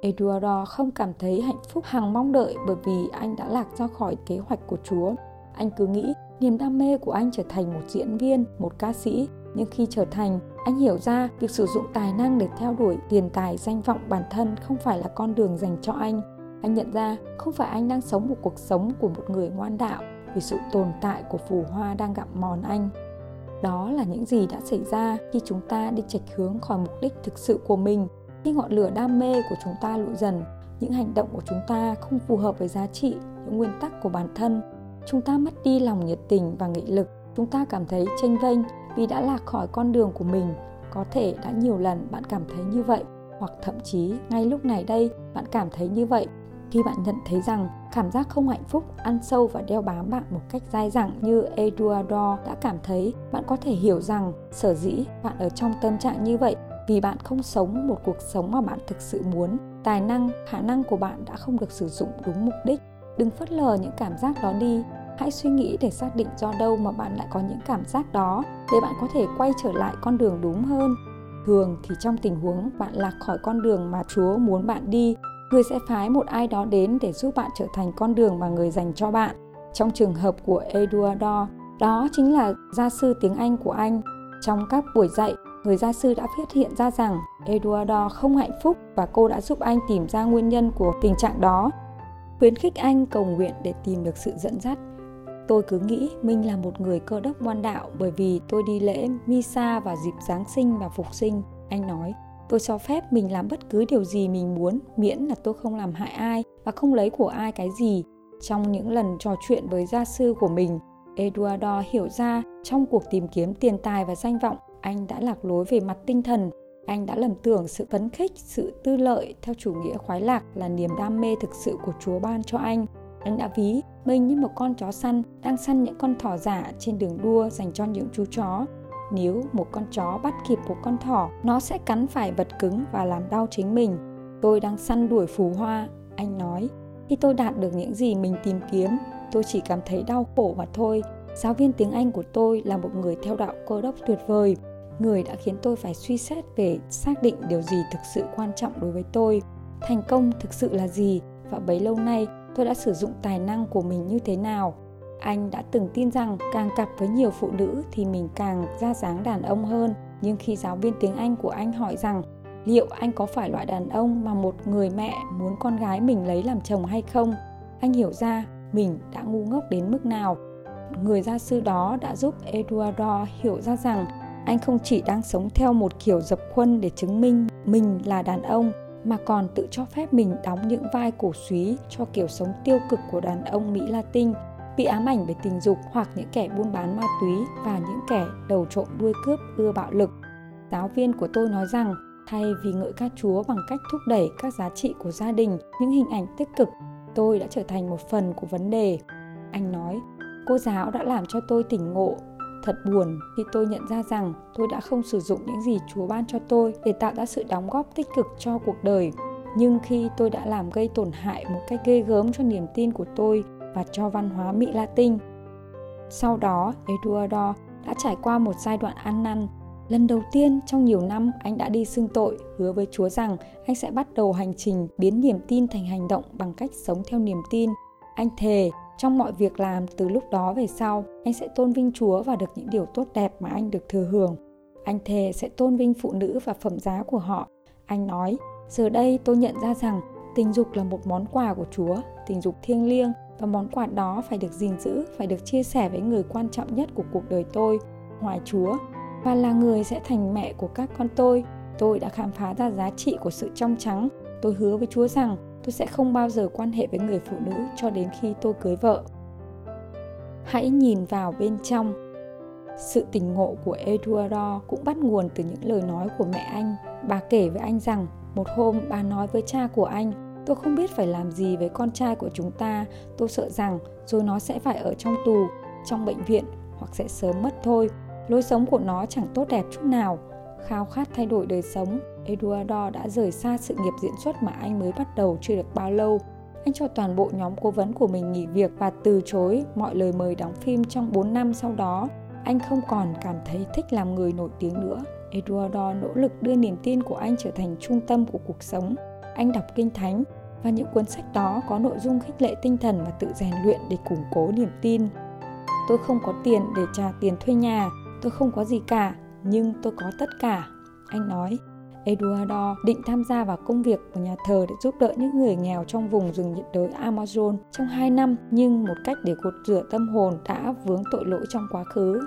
Eduardo không cảm thấy hạnh phúc hàng mong đợi bởi vì anh đã lạc ra khỏi kế hoạch của Chúa. Anh cứ nghĩ niềm đam mê của anh trở thành một diễn viên, một ca sĩ Nhưng khi trở thành, anh hiểu ra việc sử dụng tài năng để theo đuổi tiền tài danh vọng bản thân không phải là con đường dành cho anh. Anh nhận ra không phải anh đang sống một cuộc sống của một người ngoan đạo vì sự tồn tại của phù hoa đang gặm mòn anh. Đó là những gì đã xảy ra khi chúng ta đi chệch hướng khỏi mục đích thực sự của mình. Khi ngọn lửa đam mê của chúng ta lụi dần, những hành động của chúng ta không phù hợp với giá trị, những nguyên tắc của bản thân. Chúng ta mất đi lòng nhiệt tình và nghị lực. Chúng ta cảm thấy tranh vênh vì đã lạc khỏi con đường của mình. Có thể đã nhiều lần bạn cảm thấy như vậy, hoặc thậm chí ngay lúc này đây bạn cảm thấy như vậy khi bạn nhận thấy rằng cảm giác không hạnh phúc ăn sâu và đeo bám bạn một cách dai dẳng như Eduardo đã cảm thấy, bạn có thể hiểu rằng sở dĩ bạn ở trong tâm trạng như vậy vì bạn không sống một cuộc sống mà bạn thực sự muốn. Tài năng, khả năng của bạn đã không được sử dụng đúng mục đích. Đừng phớt lờ những cảm giác đó đi. Hãy suy nghĩ để xác định do đâu mà bạn lại có những cảm giác đó để bạn có thể quay trở lại con đường đúng hơn. Thường thì trong tình huống bạn lạc khỏi con đường mà Chúa muốn bạn đi người sẽ phái một ai đó đến để giúp bạn trở thành con đường mà người dành cho bạn. Trong trường hợp của Eduardo, đó chính là gia sư tiếng Anh của anh. Trong các buổi dạy, người gia sư đã phát hiện ra rằng Eduardo không hạnh phúc và cô đã giúp anh tìm ra nguyên nhân của tình trạng đó. Khuyến khích anh cầu nguyện để tìm được sự dẫn dắt. Tôi cứ nghĩ mình là một người cơ đốc ngoan đạo bởi vì tôi đi lễ Misa vào dịp Giáng sinh và Phục sinh. Anh nói, tôi cho phép mình làm bất cứ điều gì mình muốn miễn là tôi không làm hại ai và không lấy của ai cái gì trong những lần trò chuyện với gia sư của mình eduardo hiểu ra trong cuộc tìm kiếm tiền tài và danh vọng anh đã lạc lối về mặt tinh thần anh đã lầm tưởng sự phấn khích sự tư lợi theo chủ nghĩa khoái lạc là niềm đam mê thực sự của chúa ban cho anh anh đã ví mình như một con chó săn đang săn những con thỏ giả trên đường đua dành cho những chú chó nếu một con chó bắt kịp một con thỏ, nó sẽ cắn phải vật cứng và làm đau chính mình. Tôi đang săn đuổi phù hoa, anh nói. Khi tôi đạt được những gì mình tìm kiếm, tôi chỉ cảm thấy đau khổ mà thôi. Giáo viên tiếng Anh của tôi là một người theo đạo cơ đốc tuyệt vời, người đã khiến tôi phải suy xét về xác định điều gì thực sự quan trọng đối với tôi. Thành công thực sự là gì và bấy lâu nay tôi đã sử dụng tài năng của mình như thế nào anh đã từng tin rằng càng cặp với nhiều phụ nữ thì mình càng ra dáng đàn ông hơn, nhưng khi giáo viên tiếng anh của anh hỏi rằng liệu anh có phải loại đàn ông mà một người mẹ muốn con gái mình lấy làm chồng hay không, anh hiểu ra mình đã ngu ngốc đến mức nào người gia sư đó đã giúp eduardo hiểu ra rằng anh không chỉ đang sống theo một kiểu dập khuôn để chứng minh mình là đàn ông mà còn tự cho phép mình đóng những vai cổ suý cho kiểu sống tiêu cực của đàn ông Mỹ Latin bị ám ảnh về tình dục hoặc những kẻ buôn bán ma túy và những kẻ đầu trộm đuôi cướp ưa bạo lực. Giáo viên của tôi nói rằng thay vì ngợi ca Chúa bằng cách thúc đẩy các giá trị của gia đình, những hình ảnh tích cực, tôi đã trở thành một phần của vấn đề. Anh nói, cô giáo đã làm cho tôi tỉnh ngộ. Thật buồn khi tôi nhận ra rằng tôi đã không sử dụng những gì Chúa ban cho tôi để tạo ra sự đóng góp tích cực cho cuộc đời. Nhưng khi tôi đã làm gây tổn hại một cách ghê gớm cho niềm tin của tôi và cho văn hóa Mỹ Latin. Sau đó, Eduardo đã trải qua một giai đoạn ăn năn. Lần đầu tiên trong nhiều năm, anh đã đi xưng tội, hứa với Chúa rằng anh sẽ bắt đầu hành trình biến niềm tin thành hành động bằng cách sống theo niềm tin. Anh thề trong mọi việc làm từ lúc đó về sau, anh sẽ tôn vinh Chúa và được những điều tốt đẹp mà anh được thừa hưởng. Anh thề sẽ tôn vinh phụ nữ và phẩm giá của họ. Anh nói, giờ đây tôi nhận ra rằng tình dục là một món quà của Chúa, tình dục thiêng liêng và món quà đó phải được gìn giữ, phải được chia sẻ với người quan trọng nhất của cuộc đời tôi, ngoài Chúa, và là người sẽ thành mẹ của các con tôi. Tôi đã khám phá ra giá trị của sự trong trắng. Tôi hứa với Chúa rằng tôi sẽ không bao giờ quan hệ với người phụ nữ cho đến khi tôi cưới vợ. Hãy nhìn vào bên trong. Sự tình ngộ của Eduardo cũng bắt nguồn từ những lời nói của mẹ anh. Bà kể với anh rằng một hôm bà nói với cha của anh Tôi không biết phải làm gì với con trai của chúng ta. Tôi sợ rằng rồi nó sẽ phải ở trong tù, trong bệnh viện hoặc sẽ sớm mất thôi. Lối sống của nó chẳng tốt đẹp chút nào. Khao khát thay đổi đời sống, Eduardo đã rời xa sự nghiệp diễn xuất mà anh mới bắt đầu chưa được bao lâu. Anh cho toàn bộ nhóm cố vấn của mình nghỉ việc và từ chối mọi lời mời đóng phim trong 4 năm sau đó. Anh không còn cảm thấy thích làm người nổi tiếng nữa. Eduardo nỗ lực đưa niềm tin của anh trở thành trung tâm của cuộc sống anh đọc kinh thánh và những cuốn sách đó có nội dung khích lệ tinh thần và tự rèn luyện để củng cố niềm tin. Tôi không có tiền để trả tiền thuê nhà, tôi không có gì cả, nhưng tôi có tất cả. Anh nói, Eduardo định tham gia vào công việc của nhà thờ để giúp đỡ những người nghèo trong vùng rừng nhiệt đới Amazon trong 2 năm, nhưng một cách để cột rửa tâm hồn đã vướng tội lỗi trong quá khứ.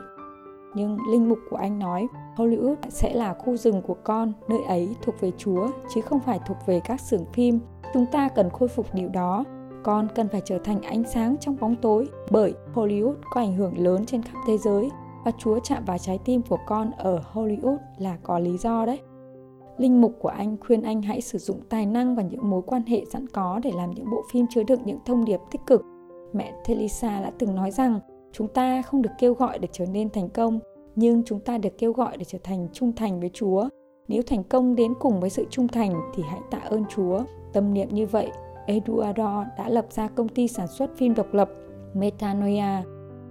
Nhưng linh mục của anh nói, Hollywood sẽ là khu rừng của con, nơi ấy thuộc về Chúa, chứ không phải thuộc về các xưởng phim. Chúng ta cần khôi phục điều đó. Con cần phải trở thành ánh sáng trong bóng tối, bởi Hollywood có ảnh hưởng lớn trên khắp thế giới và Chúa chạm vào trái tim của con ở Hollywood là có lý do đấy. Linh mục của anh khuyên anh hãy sử dụng tài năng và những mối quan hệ sẵn có để làm những bộ phim chứa đựng những thông điệp tích cực. Mẹ Telisa đã từng nói rằng chúng ta không được kêu gọi để trở nên thành công, nhưng chúng ta được kêu gọi để trở thành trung thành với Chúa. Nếu thành công đến cùng với sự trung thành thì hãy tạ ơn Chúa. Tâm niệm như vậy, Eduardo đã lập ra công ty sản xuất phim độc lập Metanoia.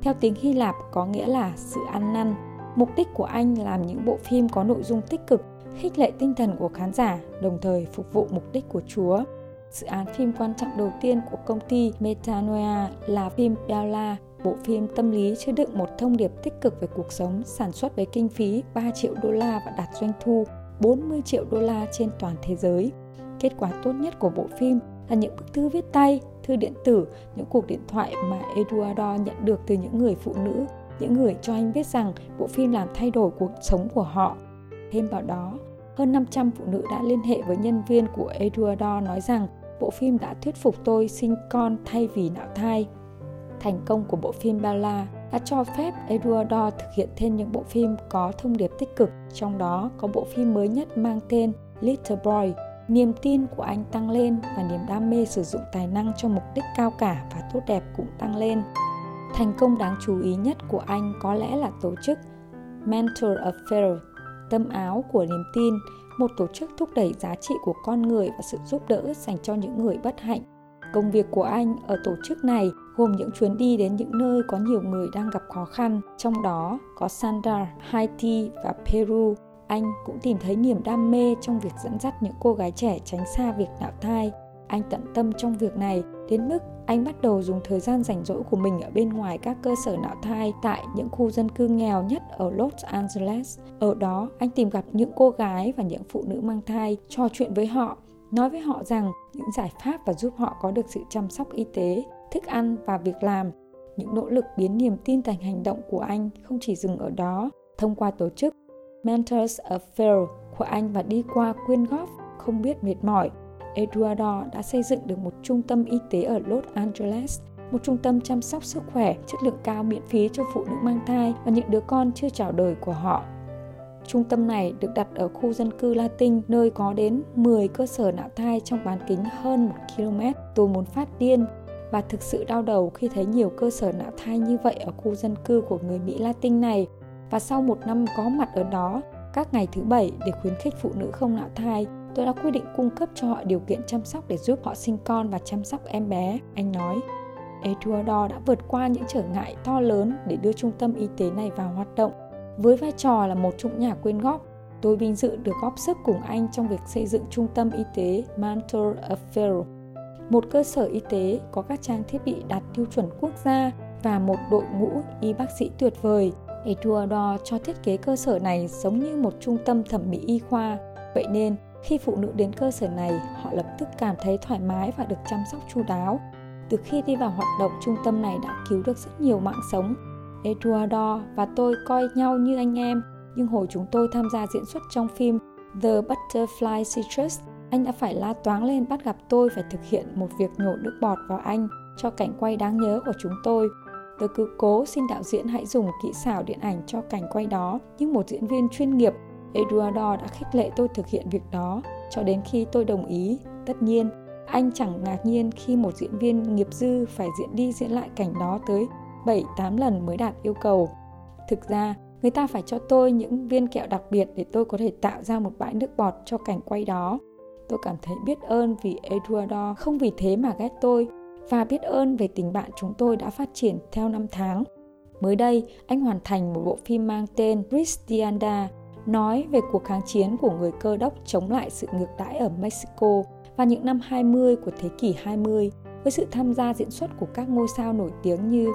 Theo tiếng Hy Lạp có nghĩa là sự ăn năn. Mục đích của anh làm những bộ phim có nội dung tích cực khích lệ tinh thần của khán giả, đồng thời phục vụ mục đích của Chúa. Dự án phim quan trọng đầu tiên của công ty Metanoia là phim Bella, bộ phim tâm lý chứa đựng một thông điệp tích cực về cuộc sống, sản xuất với kinh phí 3 triệu đô la và đạt doanh thu 40 triệu đô la trên toàn thế giới. Kết quả tốt nhất của bộ phim là những bức thư viết tay, thư điện tử, những cuộc điện thoại mà Eduardo nhận được từ những người phụ nữ, những người cho anh biết rằng bộ phim làm thay đổi cuộc sống của họ Thêm vào đó, hơn 500 phụ nữ đã liên hệ với nhân viên của Eduardo nói rằng bộ phim đã thuyết phục tôi sinh con thay vì nạo thai. Thành công của bộ phim Bella đã cho phép Eduardo thực hiện thêm những bộ phim có thông điệp tích cực, trong đó có bộ phim mới nhất mang tên Little Boy. Niềm tin của anh tăng lên và niềm đam mê sử dụng tài năng cho mục đích cao cả và tốt đẹp cũng tăng lên. Thành công đáng chú ý nhất của anh có lẽ là tổ chức Mentor Affair Tâm áo của niềm tin, một tổ chức thúc đẩy giá trị của con người và sự giúp đỡ dành cho những người bất hạnh. Công việc của anh ở tổ chức này gồm những chuyến đi đến những nơi có nhiều người đang gặp khó khăn, trong đó có Sandar, Haiti và Peru. Anh cũng tìm thấy niềm đam mê trong việc dẫn dắt những cô gái trẻ tránh xa việc nạo thai. Anh tận tâm trong việc này đến mức anh bắt đầu dùng thời gian rảnh rỗi của mình ở bên ngoài các cơ sở nạo thai tại những khu dân cư nghèo nhất ở Los Angeles. Ở đó, anh tìm gặp những cô gái và những phụ nữ mang thai, trò chuyện với họ, nói với họ rằng những giải pháp và giúp họ có được sự chăm sóc y tế, thức ăn và việc làm. Những nỗ lực biến niềm tin thành hành động của anh không chỉ dừng ở đó, thông qua tổ chức Mentors of Fair của anh và đi qua quyên góp không biết mệt mỏi Eduardo đã xây dựng được một trung tâm y tế ở Los Angeles, một trung tâm chăm sóc sức khỏe chất lượng cao miễn phí cho phụ nữ mang thai và những đứa con chưa chào đời của họ. Trung tâm này được đặt ở khu dân cư Latin nơi có đến 10 cơ sở nạo thai trong bán kính hơn 1 km. Tôi muốn phát điên và thực sự đau đầu khi thấy nhiều cơ sở nạo thai như vậy ở khu dân cư của người Mỹ Latin này. Và sau một năm có mặt ở đó, các ngày thứ bảy để khuyến khích phụ nữ không nạo thai, tôi đã quyết định cung cấp cho họ điều kiện chăm sóc để giúp họ sinh con và chăm sóc em bé, anh nói. Eduardo đã vượt qua những trở ngại to lớn để đưa trung tâm y tế này vào hoạt động. Với vai trò là một trong nhà quyên góp, tôi vinh dự được góp sức cùng anh trong việc xây dựng trung tâm y tế Mantor Affair, một cơ sở y tế có các trang thiết bị đạt tiêu chuẩn quốc gia và một đội ngũ y bác sĩ tuyệt vời. Eduardo cho thiết kế cơ sở này giống như một trung tâm thẩm mỹ y khoa. Vậy nên, khi phụ nữ đến cơ sở này, họ lập tức cảm thấy thoải mái và được chăm sóc chu đáo. Từ khi đi vào hoạt động, trung tâm này đã cứu được rất nhiều mạng sống. Eduardo và tôi coi nhau như anh em, nhưng hồi chúng tôi tham gia diễn xuất trong phim The Butterfly Citrus, anh đã phải la toáng lên bắt gặp tôi phải thực hiện một việc nhổ nước bọt vào anh cho cảnh quay đáng nhớ của chúng tôi. Tôi cứ cố xin đạo diễn hãy dùng kỹ xảo điện ảnh cho cảnh quay đó, nhưng một diễn viên chuyên nghiệp Eduardo đã khích lệ tôi thực hiện việc đó cho đến khi tôi đồng ý. Tất nhiên, anh chẳng ngạc nhiên khi một diễn viên nghiệp dư phải diễn đi diễn lại cảnh đó tới 7-8 lần mới đạt yêu cầu. Thực ra, người ta phải cho tôi những viên kẹo đặc biệt để tôi có thể tạo ra một bãi nước bọt cho cảnh quay đó. Tôi cảm thấy biết ơn vì Eduardo không vì thế mà ghét tôi và biết ơn về tình bạn chúng tôi đã phát triển theo năm tháng. Mới đây, anh hoàn thành một bộ phim mang tên Christianda nói về cuộc kháng chiến của người cơ đốc chống lại sự ngược đãi ở Mexico vào những năm 20 của thế kỷ 20 với sự tham gia diễn xuất của các ngôi sao nổi tiếng như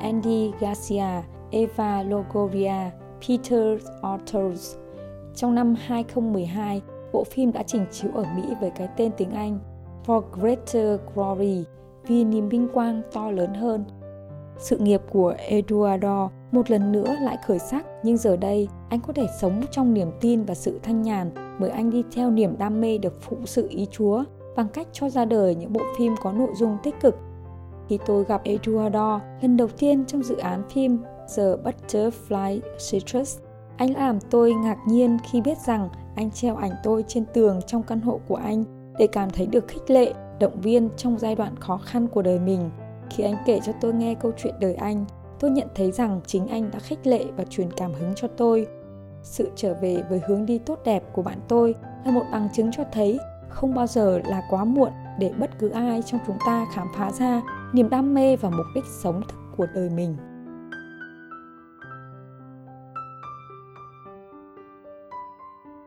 Andy Garcia, Eva Longoria, Peter Authors. Trong năm 2012, bộ phim đã trình chiếu ở Mỹ với cái tên tiếng Anh For Greater Glory vì niềm vinh quang to lớn hơn. Sự nghiệp của Eduardo một lần nữa lại khởi sắc nhưng giờ đây anh có thể sống trong niềm tin và sự thanh nhàn bởi anh đi theo niềm đam mê được phụ sự ý Chúa bằng cách cho ra đời những bộ phim có nội dung tích cực. Khi tôi gặp Eduardo lần đầu tiên trong dự án phim The Butterfly Citrus, anh làm tôi ngạc nhiên khi biết rằng anh treo ảnh tôi trên tường trong căn hộ của anh để cảm thấy được khích lệ, động viên trong giai đoạn khó khăn của đời mình. Khi anh kể cho tôi nghe câu chuyện đời anh, tôi nhận thấy rằng chính anh đã khích lệ và truyền cảm hứng cho tôi. Sự trở về với hướng đi tốt đẹp của bạn tôi là một bằng chứng cho thấy không bao giờ là quá muộn để bất cứ ai trong chúng ta khám phá ra niềm đam mê và mục đích sống thực của đời mình